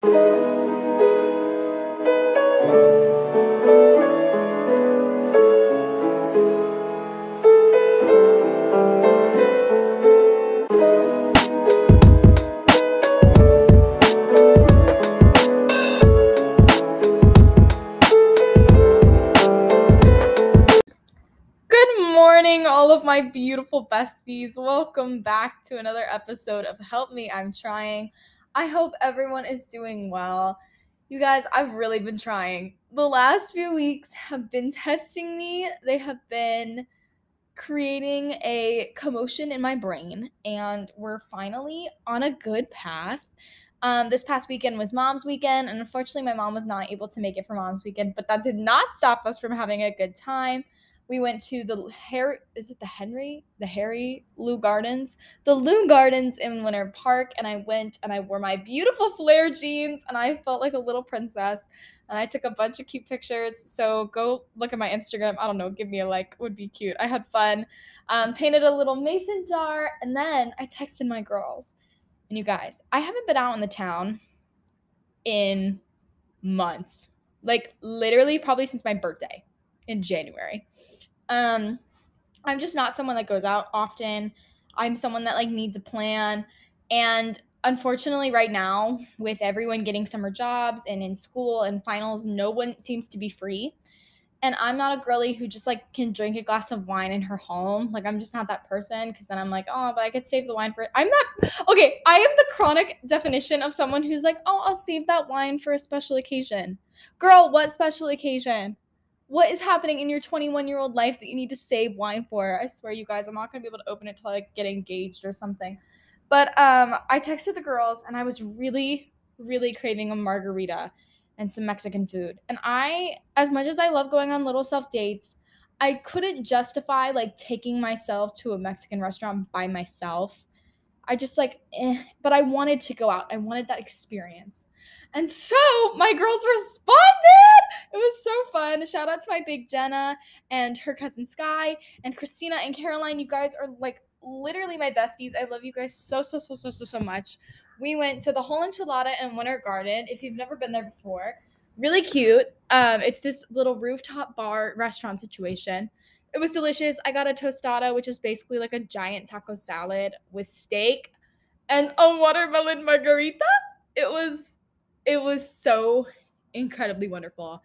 Good morning, all of my beautiful besties. Welcome back to another episode of Help Me, I'm Trying. I hope everyone is doing well. You guys, I've really been trying. The last few weeks have been testing me, they have been creating a commotion in my brain, and we're finally on a good path. Um, this past weekend was mom's weekend, and unfortunately, my mom was not able to make it for mom's weekend, but that did not stop us from having a good time we went to the Harry is it the Henry? The Harry Leu Gardens? The Leu Gardens in Winter Park and I went and I wore my beautiful flare jeans and I felt like a little princess and I took a bunch of cute pictures. So go look at my Instagram. I don't know give me a like would be cute. I had fun. Um, painted a little mason jar and then I texted my girls. And you guys I haven't been out in the town in months. Like literally probably since my birthday in January um, I'm just not someone that goes out often. I'm someone that like needs a plan. And unfortunately, right now, with everyone getting summer jobs and in school and finals, no one seems to be free. And I'm not a girly who just like can drink a glass of wine in her home. Like I'm just not that person because then I'm like, oh, but I could save the wine for. I'm not okay. I am the chronic definition of someone who's like, oh, I'll save that wine for a special occasion. Girl, what special occasion? What is happening in your 21 year old life that you need to save wine for? I swear, you guys, I'm not gonna be able to open it till I get engaged or something. But um, I texted the girls and I was really, really craving a margarita and some Mexican food. And I, as much as I love going on little self dates, I couldn't justify like taking myself to a Mexican restaurant by myself. I just like, eh, but I wanted to go out. I wanted that experience. And so my girls responded. It was so fun. Shout out to my big Jenna and her cousin Sky and Christina and Caroline. You guys are like literally my besties. I love you guys so, so, so, so, so, so much. We went to the whole enchilada in Winter Garden. If you've never been there before, really cute. Um, it's this little rooftop bar restaurant situation. It was delicious. I got a tostada, which is basically like a giant taco salad with steak and a watermelon margarita. It was it was so incredibly wonderful.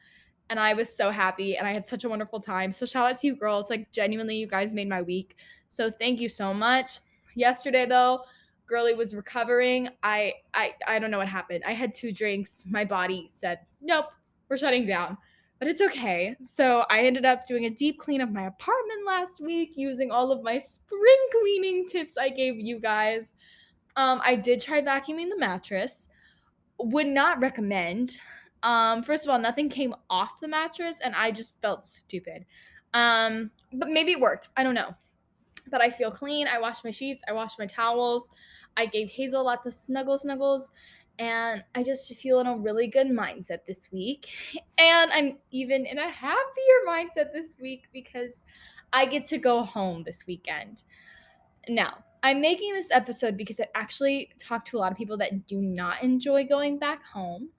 And I was so happy and I had such a wonderful time. So shout out to you girls. Like genuinely you guys made my week. So thank you so much. Yesterday though, Girly was recovering. I I I don't know what happened. I had two drinks. My body said, "Nope, we're shutting down." But it's okay. So I ended up doing a deep clean of my apartment last week using all of my spring cleaning tips I gave you guys. Um, I did try vacuuming the mattress would not recommend. Um, first of all, nothing came off the mattress, and I just felt stupid. Um, but maybe it worked. I don't know. But I feel clean. I washed my sheets. I washed my towels. I gave Hazel lots of snuggle snuggles, and I just feel in a really good mindset this week. And I'm even in a happier mindset this week because I get to go home this weekend. Now, I'm making this episode because I actually talked to a lot of people that do not enjoy going back home.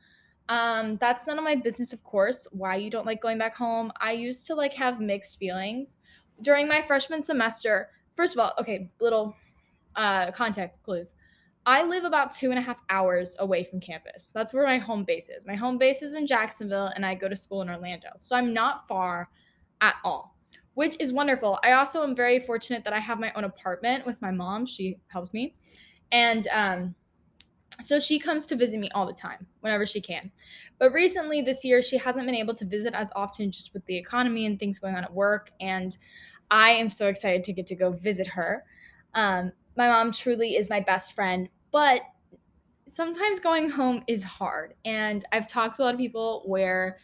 Um, that's none of my business, of course, why you don't like going back home. I used to like have mixed feelings during my freshman semester. First of all, okay, little uh, context clues. I live about two and a half hours away from campus. That's where my home base is. My home base is in Jacksonville, and I go to school in Orlando. So I'm not far at all which is wonderful. I also am very fortunate that I have my own apartment with my mom. She helps me. And um, so she comes to visit me all the time whenever she can. But recently this year, she hasn't been able to visit as often just with the economy and things going on at work. And I am so excited to get to go visit her. Um, my mom truly is my best friend, but sometimes going home is hard. And I've talked to a lot of people where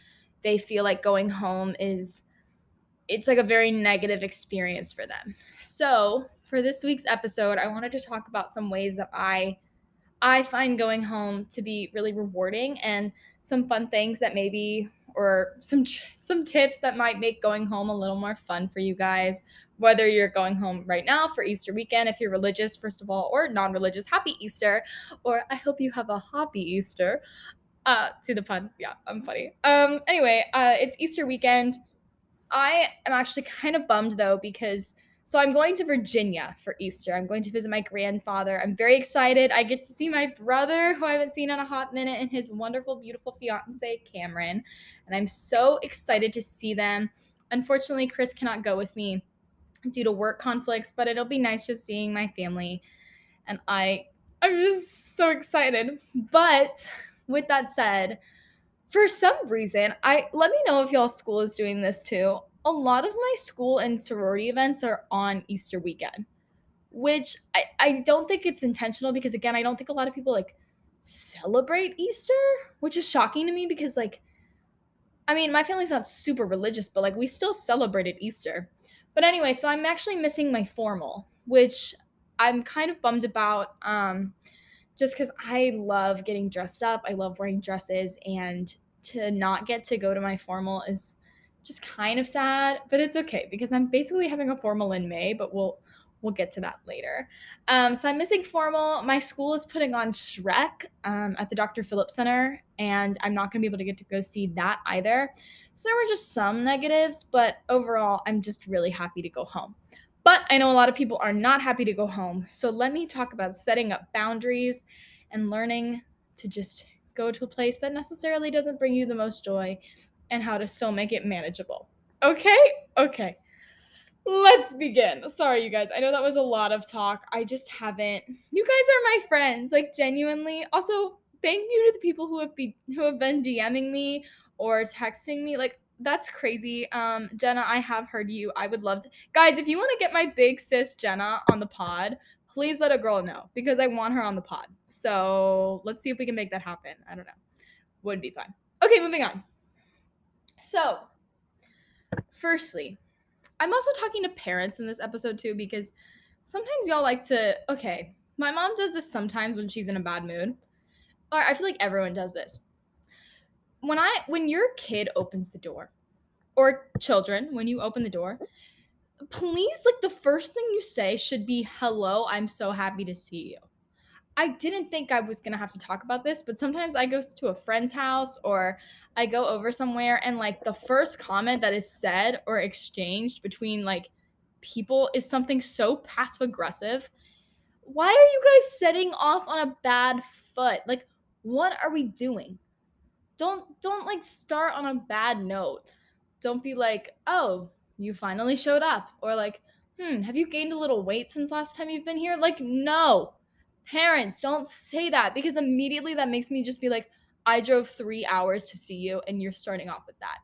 they feel like going home is it's like a very negative experience for them. So, for this week's episode, I wanted to talk about some ways that I I find going home to be really rewarding and some fun things that maybe or some some tips that might make going home a little more fun for you guys whether you're going home right now for Easter weekend if you're religious first of all or non-religious happy Easter or I hope you have a happy Easter Uh, see the pun? Yeah, I'm funny. Um, anyway, uh, it's Easter weekend. I am actually kind of bummed though because so I'm going to Virginia for Easter. I'm going to visit my grandfather. I'm very excited. I get to see my brother, who I haven't seen in a hot minute, and his wonderful, beautiful fiance, Cameron. And I'm so excited to see them. Unfortunately, Chris cannot go with me due to work conflicts, but it'll be nice just seeing my family. And I I'm just so excited. But with that said, for some reason, I let me know if y'all school is doing this too. A lot of my school and sorority events are on Easter weekend, which I, I don't think it's intentional because again, I don't think a lot of people like celebrate Easter, which is shocking to me because like I mean, my family's not super religious, but like we still celebrated Easter. But anyway, so I'm actually missing my formal, which I'm kind of bummed about. Um, just because I love getting dressed up. I love wearing dresses, and to not get to go to my formal is just kind of sad, but it's okay because I'm basically having a formal in May, but we'll we'll get to that later. Um, so I'm missing formal. My school is putting on Shrek um, at the Dr. Phillips Center, and I'm not going to be able to get to go see that either. So there were just some negatives, but overall, I'm just really happy to go home. But I know a lot of people are not happy to go home. So let me talk about setting up boundaries and learning to just go to a place that necessarily doesn't bring you the most joy and how to still make it manageable. Okay? Okay. Let's begin. Sorry, you guys. I know that was a lot of talk. I just haven't. You guys are my friends, like genuinely. Also, thank you to the people who have be who have been DMing me or texting me. Like that's crazy. Um, Jenna, I have heard you. I would love to. Guys, if you want to get my big sis Jenna on the pod, please let a girl know because I want her on the pod. So let's see if we can make that happen. I don't know. Would be fun. Okay, moving on. So, firstly, I'm also talking to parents in this episode too because sometimes y'all like to. Okay, my mom does this sometimes when she's in a bad mood. Or I feel like everyone does this when I when your kid opens the door, or children, when you open the door, please like the first thing you say should be hello, I'm so happy to see you. I didn't think I was going to have to talk about this, but sometimes I go to a friend's house or I go over somewhere and like the first comment that is said or exchanged between like people is something so passive aggressive. Why are you guys setting off on a bad foot? Like what are we doing? don't don't like start on a bad note. Don't be like, "Oh, you finally showed up." Or like, "Hmm, have you gained a little weight since last time you've been here?" Like, no. Parents, don't say that because immediately that makes me just be like, "I drove 3 hours to see you and you're starting off with that."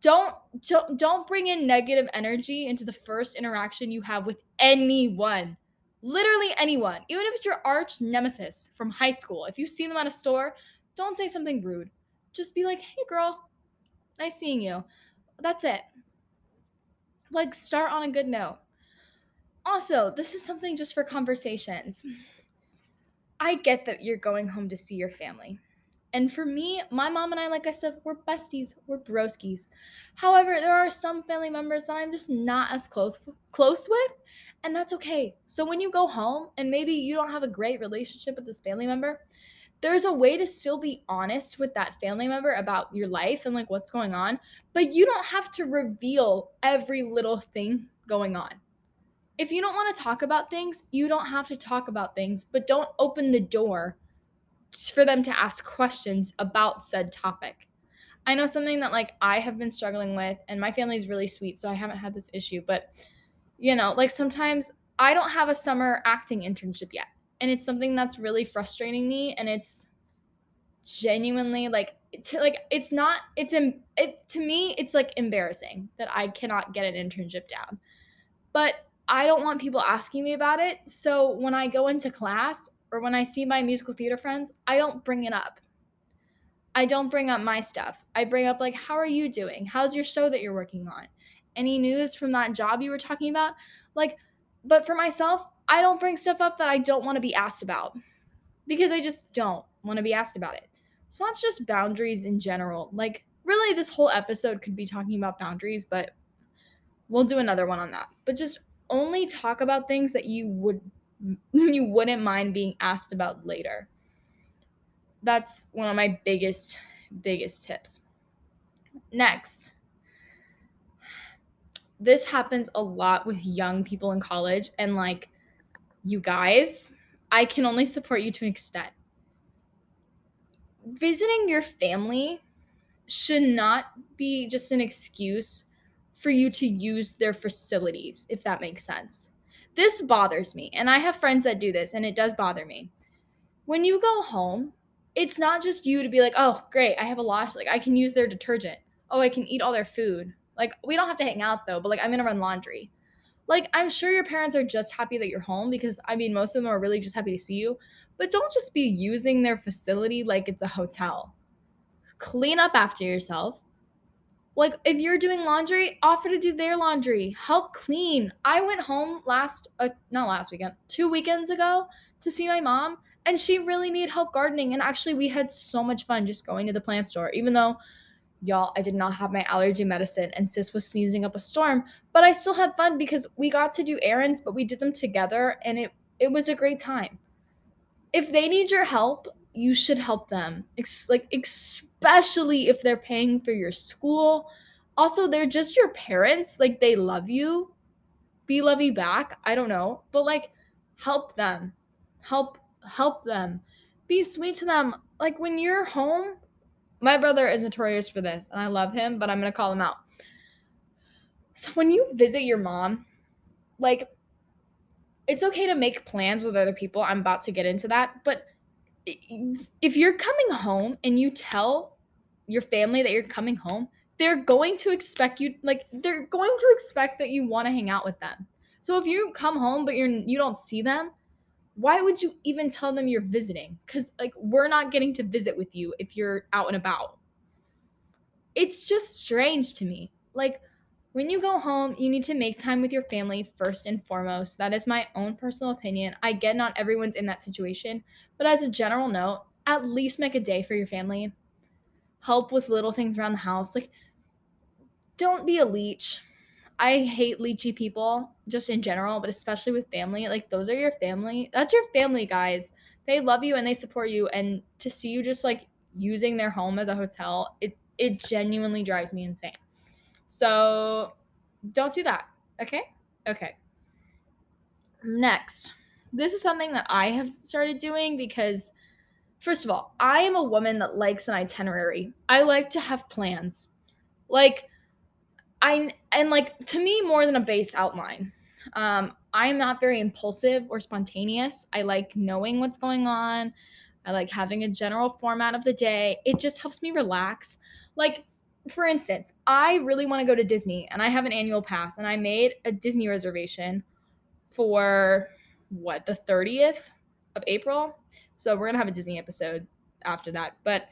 Don't don't don't bring in negative energy into the first interaction you have with anyone. Literally anyone. Even if it's your arch nemesis from high school. If you see them at a store, don't say something rude just be like, hey, girl, nice seeing you. That's it. Like, start on a good note. Also, this is something just for conversations. I get that you're going home to see your family. And for me, my mom and I, like I said, we're besties, we're broskies. However, there are some family members that I'm just not as close close with, and that's okay. So when you go home and maybe you don't have a great relationship with this family member, there's a way to still be honest with that family member about your life and like what's going on, but you don't have to reveal every little thing going on. If you don't want to talk about things, you don't have to talk about things, but don't open the door for them to ask questions about said topic. I know something that like I have been struggling with and my family is really sweet, so I haven't had this issue, but you know, like sometimes I don't have a summer acting internship yet and it's something that's really frustrating me and it's genuinely like to, like it's not it's it to me it's like embarrassing that I cannot get an internship down. But I don't want people asking me about it. So when I go into class or when I see my musical theater friends, I don't bring it up. I don't bring up my stuff. I bring up like how are you doing? How's your show that you're working on? Any news from that job you were talking about? Like but for myself, I don't bring stuff up that I don't want to be asked about because I just don't want to be asked about it. So that's just boundaries in general. Like, really, this whole episode could be talking about boundaries, but we'll do another one on that. But just only talk about things that you would you wouldn't mind being asked about later. that's one of my biggest, biggest tips. Next, this happens a lot with young people in college, and like, you guys, I can only support you to an extent. Visiting your family should not be just an excuse for you to use their facilities, if that makes sense. This bothers me, and I have friends that do this, and it does bother me. When you go home, it's not just you to be like, oh, great, I have a lot, like I can use their detergent. Oh, I can eat all their food. Like, we don't have to hang out though, but like, I'm gonna run laundry. Like, I'm sure your parents are just happy that you're home because I mean, most of them are really just happy to see you, but don't just be using their facility like it's a hotel. Clean up after yourself. Like, if you're doing laundry, offer to do their laundry. Help clean. I went home last, uh, not last weekend, two weekends ago to see my mom, and she really needed help gardening. And actually, we had so much fun just going to the plant store, even though y'all i did not have my allergy medicine and sis was sneezing up a storm but i still had fun because we got to do errands but we did them together and it it was a great time if they need your help you should help them Ex- like especially if they're paying for your school also they're just your parents like they love you be lovey back i don't know but like help them help help them be sweet to them like when you're home my brother is notorious for this, and I love him, but I'm gonna call him out. So when you visit your mom, like it's okay to make plans with other people. I'm about to get into that, but if you're coming home and you tell your family that you're coming home, they're going to expect you like they're going to expect that you want to hang out with them. So if you come home but you're you don't see them, why would you even tell them you're visiting? Because, like, we're not getting to visit with you if you're out and about. It's just strange to me. Like, when you go home, you need to make time with your family first and foremost. That is my own personal opinion. I get not everyone's in that situation, but as a general note, at least make a day for your family. Help with little things around the house. Like, don't be a leech. I hate leechy people just in general, but especially with family. Like those are your family. That's your family, guys. They love you and they support you and to see you just like using their home as a hotel, it it genuinely drives me insane. So, don't do that. Okay? Okay. Next. This is something that I have started doing because first of all, I am a woman that likes an itinerary. I like to have plans. Like I and like to me more than a base outline. Um, I'm not very impulsive or spontaneous. I like knowing what's going on. I like having a general format of the day. It just helps me relax. Like for instance, I really want to go to Disney and I have an annual pass and I made a Disney reservation for what, the 30th of April. So we're going to have a Disney episode after that. But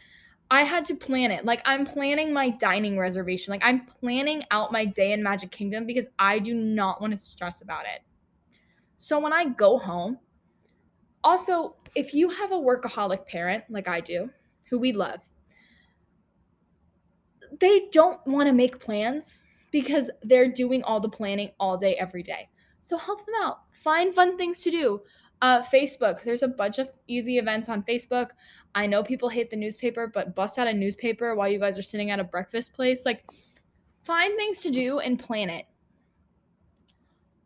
I had to plan it. Like I'm planning my dining reservation. Like I'm planning out my day in Magic Kingdom because I do not want to stress about it. So when I go home, also, if you have a workaholic parent like I do, who we love, they don't want to make plans because they're doing all the planning all day every day. So help them out. Find fun things to do. Uh, Facebook. There's a bunch of easy events on Facebook. I know people hate the newspaper, but bust out a newspaper while you guys are sitting at a breakfast place. Like, find things to do and plan it.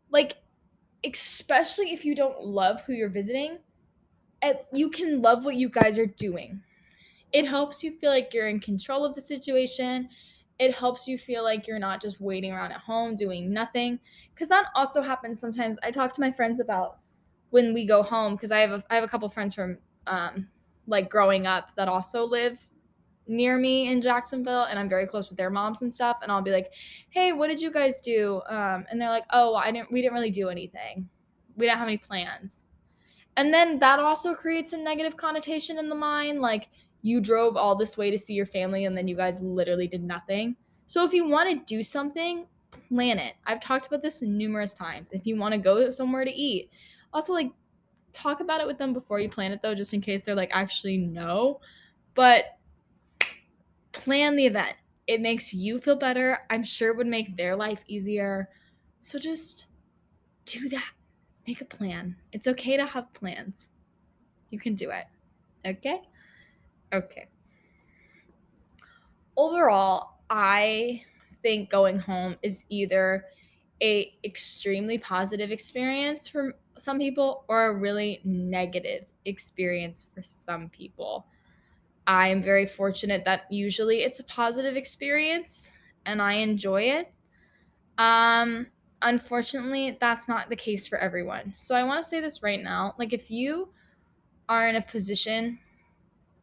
Like, especially if you don't love who you're visiting, you can love what you guys are doing. It helps you feel like you're in control of the situation. It helps you feel like you're not just waiting around at home doing nothing. Because that also happens sometimes. I talk to my friends about when we go home because I have a, I have a couple friends from um, like growing up that also live near me in Jacksonville and I'm very close with their moms and stuff and I'll be like, "Hey, what did you guys do?" Um, and they're like, "Oh, I didn't we didn't really do anything. We didn't have any plans." And then that also creates a negative connotation in the mind like you drove all this way to see your family and then you guys literally did nothing. So if you want to do something, plan it. I've talked about this numerous times. If you want to go somewhere to eat, also, like, talk about it with them before you plan it, though, just in case they're like, actually, no. But plan the event. It makes you feel better. I'm sure it would make their life easier. So just do that. Make a plan. It's okay to have plans. You can do it. Okay? Okay. Overall, I think going home is either a extremely positive experience for some people or a really negative experience for some people. I'm very fortunate that usually it's a positive experience and I enjoy it. Um unfortunately, that's not the case for everyone. So I want to say this right now, like if you are in a position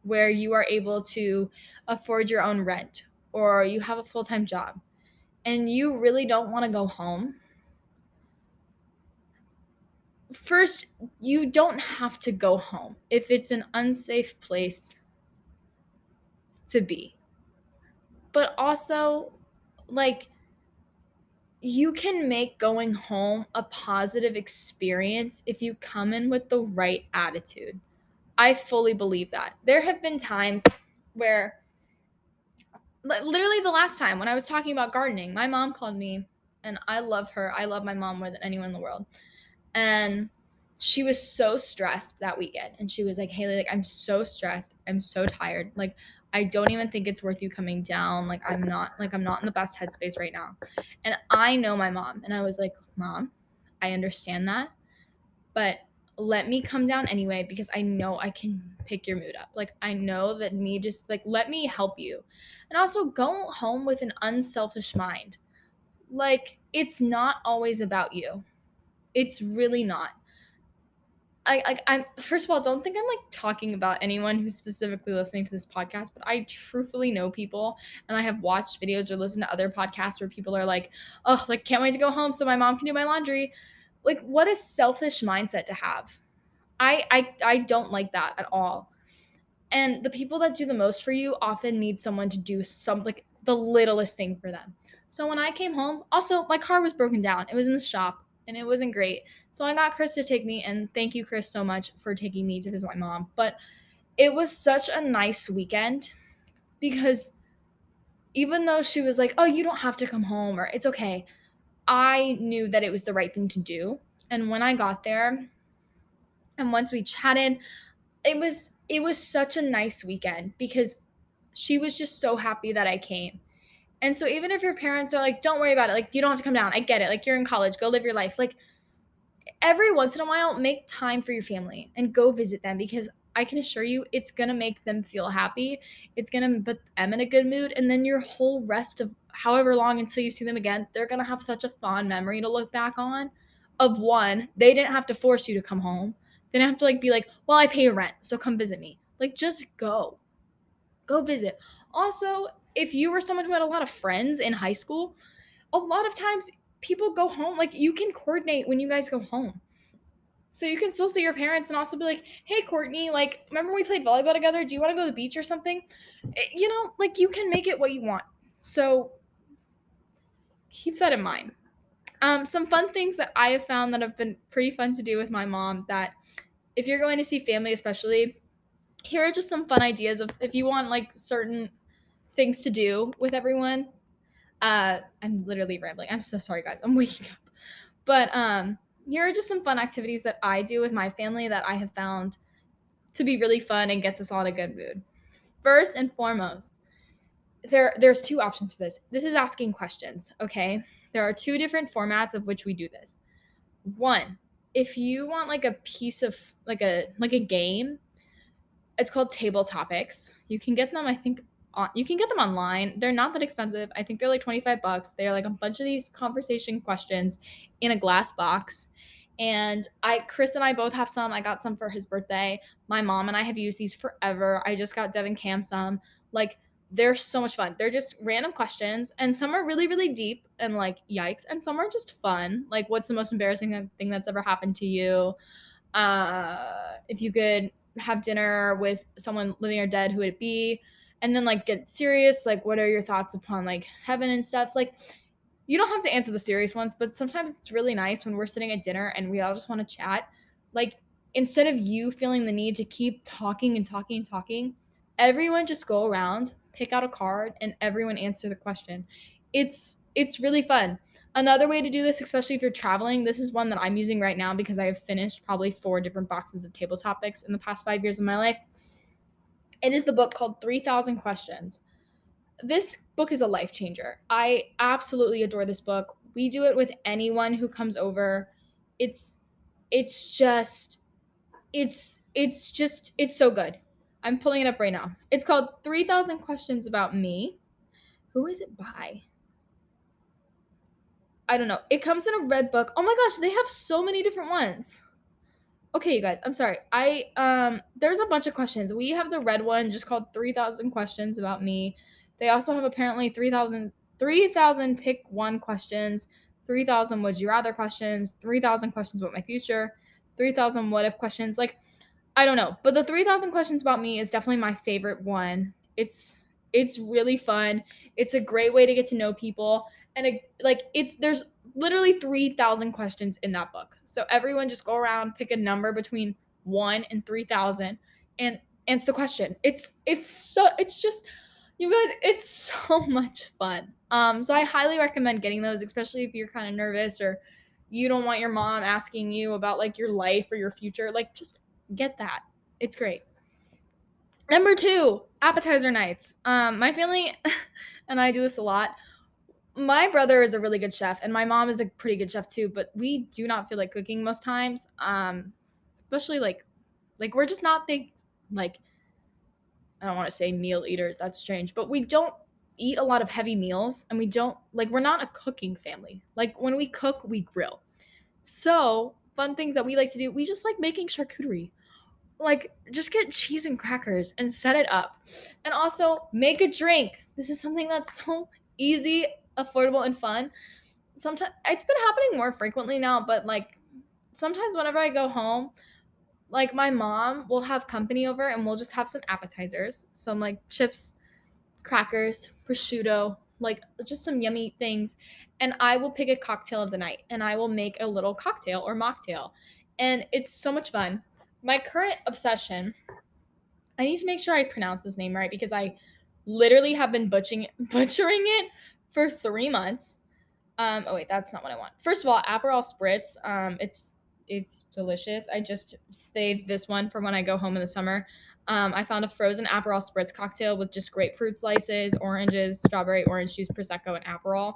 where you are able to afford your own rent or you have a full-time job and you really don't want to go home, first, you don't have to go home if it's an unsafe place to be. But also, like, you can make going home a positive experience if you come in with the right attitude. I fully believe that. There have been times where, literally, the last time when I was talking about gardening, my mom called me, and I love her. I love my mom more than anyone in the world. And she was so stressed that weekend. And she was like, Haley, like, I'm so stressed. I'm so tired. Like, I don't even think it's worth you coming down. Like, I'm not, like, I'm not in the best headspace right now. And I know my mom. And I was like, Mom, I understand that. But let me come down anyway because I know I can pick your mood up. Like I know that me just like let me help you. And also go home with an unselfish mind. Like it's not always about you. It's really not. I like I'm first of all, don't think I'm like talking about anyone who's specifically listening to this podcast, but I truthfully know people and I have watched videos or listened to other podcasts where people are like, "Oh, like can't wait to go home so my mom can do my laundry." Like what a selfish mindset to have. I, I i don't like that at all. And the people that do the most for you often need someone to do some like the littlest thing for them. So when i came home also my car was broken down. It was in the shop and it wasn't great. So i got chris to take me and thank you chris so much for taking me to visit my mom. But it was such a nice weekend because even though she was like oh you don't have to come home or it's okay I knew that it was the right thing to do. And when I got there, and once we chatted, it was it was such a nice weekend because she was just so happy that I came. And so even if your parents are like, "Don't worry about it. Like you don't have to come down. I get it. Like you're in college. Go live your life." Like every once in a while, make time for your family and go visit them because I can assure you it's to make them feel happy. It's to put them in a good mood. And then your whole rest of however long until you see them again, they're going to have such a fond memory to look back on of one, they didn't have to force you to come home. They didn't have to like be like, well, I pay rent, so come visit me. Like just go. Go visit. Also, if you were someone who had a lot of friends in high school, a lot of times people go home like you can coordinate when you guys go home. So you can still see your parents and also be like, hey, Courtney, like, remember we played volleyball together? Do you want to go to the beach or something? Eh, you know, like, you can make it what you want. So keep that in mind. Um, some fun things that I have found that have been pretty fun to do with my mom that if you're going to see family, especially, here are just some fun ideas of if you want like certain things to do with everyone. Uh, I'm literally rambling. I'm so sorry, guys. I'm waking up. But um, here are just some fun activities that I do with my family that I have found to be really fun and gets us all in a good mood. First and foremost, there there's two options for this. This is asking questions, okay? There are two different formats of which we do this. One, if you want like a piece of like a like a game, it's called table topics. You can get them I think on, you can get them online. They're not that expensive. I think they're like 25 bucks. They're like a bunch of these conversation questions in a glass box and I Chris and I both have some. I got some for his birthday. My mom and I have used these forever. I just got Devin Cam some. Like they're so much fun. They're just random questions and some are really really deep and like yikes and some are just fun. Like what's the most embarrassing thing that's ever happened to you? Uh if you could have dinner with someone living or dead, who would it be? And then like get serious, like what are your thoughts upon like heaven and stuff? Like you don't have to answer the serious ones, but sometimes it's really nice when we're sitting at dinner and we all just want to chat. Like, instead of you feeling the need to keep talking and talking and talking, everyone just go around, pick out a card, and everyone answer the question. It's it's really fun. Another way to do this, especially if you're traveling, this is one that I'm using right now because I have finished probably four different boxes of table topics in the past five years of my life. It is the book called 3000 Questions. This book is a life changer. I absolutely adore this book. We do it with anyone who comes over. It's it's just it's it's just it's so good. I'm pulling it up right now. It's called 3000 Questions About Me. Who is it by? I don't know. It comes in a red book. Oh my gosh, they have so many different ones. Okay, you guys, I'm sorry. I um there's a bunch of questions. We have the red one just called 3000 questions about me. They also have apparently 3000 3000 pick one questions, 3000 would you rather questions, 3000 questions about my future, 3000 what if questions. Like I don't know, but the 3000 questions about me is definitely my favorite one. It's it's really fun. It's a great way to get to know people and it, like it's there's literally 3000 questions in that book. So everyone just go around pick a number between 1 and 3000 and answer the question. It's it's so it's just you guys it's so much fun. Um so I highly recommend getting those especially if you're kind of nervous or you don't want your mom asking you about like your life or your future. Like just get that. It's great. Number 2, appetizer nights. Um my family and I do this a lot my brother is a really good chef and my mom is a pretty good chef too but we do not feel like cooking most times um especially like like we're just not big like i don't want to say meal eaters that's strange but we don't eat a lot of heavy meals and we don't like we're not a cooking family like when we cook we grill so fun things that we like to do we just like making charcuterie like just get cheese and crackers and set it up and also make a drink this is something that's so easy affordable and fun. Sometimes it's been happening more frequently now, but like sometimes whenever I go home, like my mom will have company over and we'll just have some appetizers, some like chips, crackers, prosciutto, like just some yummy things. And I will pick a cocktail of the night and I will make a little cocktail or mocktail. And it's so much fun. My current obsession, I need to make sure I pronounce this name right because I literally have been butchering butchering it for three months. Um, oh wait, that's not what I want. First of all, Aperol Spritz. Um, it's it's delicious. I just saved this one for when I go home in the summer. Um, I found a frozen Aperol Spritz cocktail with just grapefruit slices, oranges, strawberry, orange juice, prosecco, and Aperol.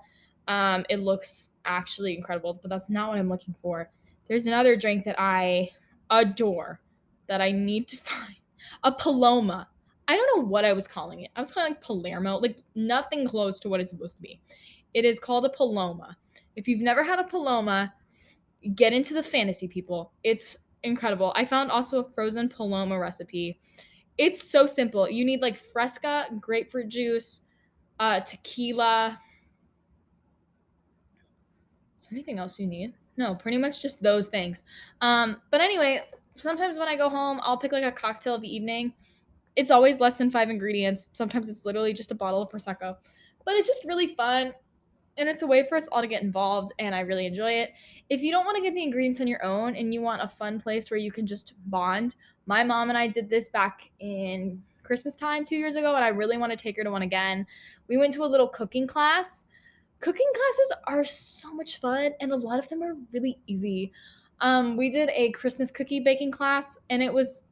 Um, it looks actually incredible, but that's not what I'm looking for. There's another drink that I adore that I need to find. A Paloma. I don't know what I was calling it. I was calling it like Palermo, like nothing close to what it's supposed to be. It is called a Paloma. If you've never had a Paloma, get into the fantasy people. It's incredible. I found also a frozen Paloma recipe. It's so simple. You need like fresca, grapefruit juice, uh, tequila. Is there anything else you need? No, pretty much just those things. Um, but anyway, sometimes when I go home, I'll pick like a cocktail of the evening it's always less than five ingredients. Sometimes it's literally just a bottle of Prosecco. But it's just really fun. And it's a way for us all to get involved, and I really enjoy it. If you don't want to get the ingredients on your own and you want a fun place where you can just bond, my mom and I did this back in Christmas time two years ago, and I really want to take her to one again. We went to a little cooking class. Cooking classes are so much fun, and a lot of them are really easy. Um, we did a Christmas cookie baking class, and it was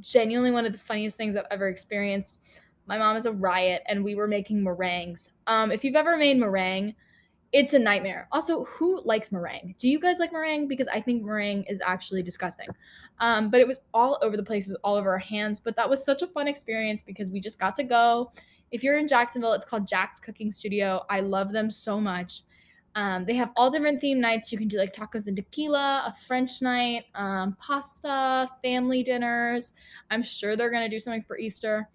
genuinely one of the funniest things I've ever experienced. My mom is a riot, and we were making meringues. Um, if you've ever made meringue, it's a nightmare. Also, who likes meringue? Do you guys like meringue? Because I think meringue is actually disgusting. Um, but it was all over the place with all of our hands. But that was such a fun experience because we just got to go. If you're in Jacksonville, it's called Jack's Cooking Studio. I love them so much. Um, they have all different theme nights. You can do like tacos and tequila, a French night, um, pasta, family dinners. I'm sure they're gonna do something for Easter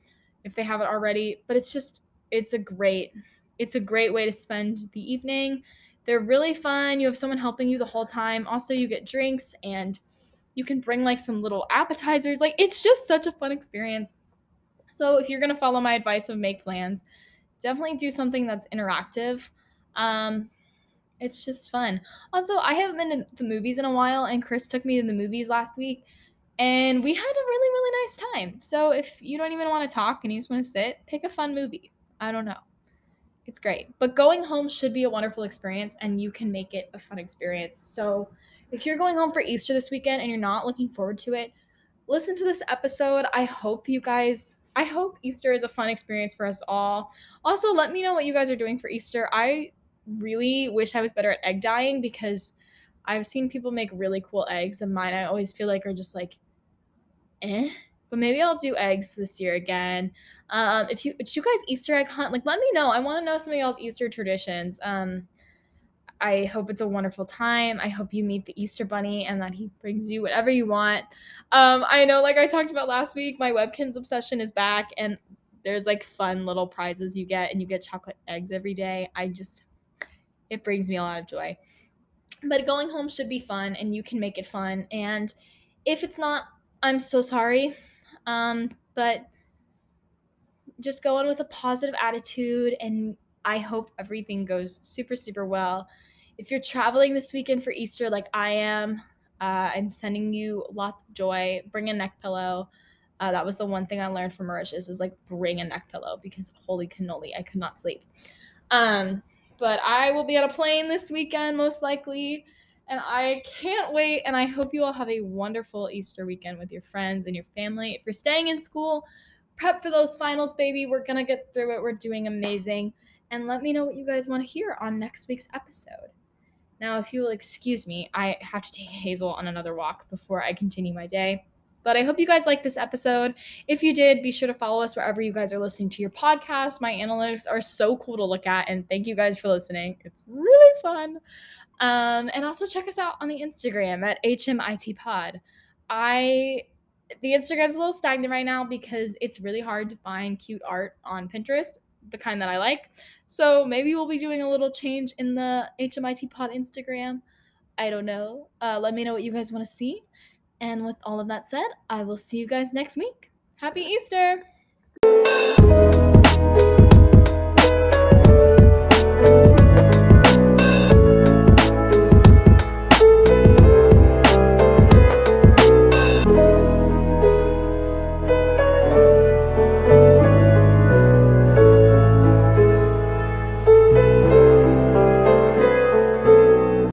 if they haven't already. But it's just it's a great it's a great way to spend the evening. They're really fun. You have someone helping you the whole time. Also, you get drinks and you can bring like some little appetizers. Like it's just such a fun experience. So if you're gonna follow my advice of make plans, definitely do something that's interactive. Um, it's just fun. Also, I haven't been to the movies in a while, and Chris took me to the movies last week, and we had a really, really nice time. So if you don't even want to talk and you just want to sit, pick a fun movie. I don't know. It's great. But going home should be a wonderful experience, and you can make it a fun experience. So if you're going home for Easter this weekend and you're not looking forward to it, listen to this episode. I hope you guys I hope Easter is a fun experience for us all. Also, let me know what you guys are doing for Easter. I really wish I was better at egg dyeing because I've seen people make really cool eggs, and mine I always feel like are just like, eh. But maybe I'll do eggs this year again. Um, if you, did you guys Easter egg hunt? Like, let me know. I want to know some of y'all's Easter traditions. Um, I hope it's a wonderful time. I hope you meet the Easter Bunny and that he brings you whatever you want. Um, I know, like I talked about last week, my Webkinz obsession is back, and there's like fun little prizes you get, and you get chocolate eggs every day. I just, it brings me a lot of joy. But going home should be fun, and you can make it fun. And if it's not, I'm so sorry. Um, but just go on with a positive attitude, and I hope everything goes super, super well if you're traveling this weekend for Easter, like I am, uh, I'm sending you lots of joy. Bring a neck pillow. Uh, that was the one thing I learned from Mauritius is like bring a neck pillow because holy cannoli, I could not sleep. Um, but I will be on a plane this weekend most likely, and I can't wait. And I hope you all have a wonderful Easter weekend with your friends and your family. If you're staying in school, prep for those finals, baby. We're gonna get through it. We're doing amazing. And let me know what you guys want to hear on next week's episode. Now, if you will excuse me, I have to take Hazel on another walk before I continue my day. But I hope you guys liked this episode. If you did, be sure to follow us wherever you guys are listening to your podcast. My analytics are so cool to look at, and thank you guys for listening. It's really fun. Um, and also check us out on the Instagram at HMIT I the Instagram's a little stagnant right now because it's really hard to find cute art on Pinterest the kind that I like. So maybe we'll be doing a little change in the HMIT Pod Instagram. I don't know. Uh, let me know what you guys want to see. And with all of that said, I will see you guys next week. Happy Easter!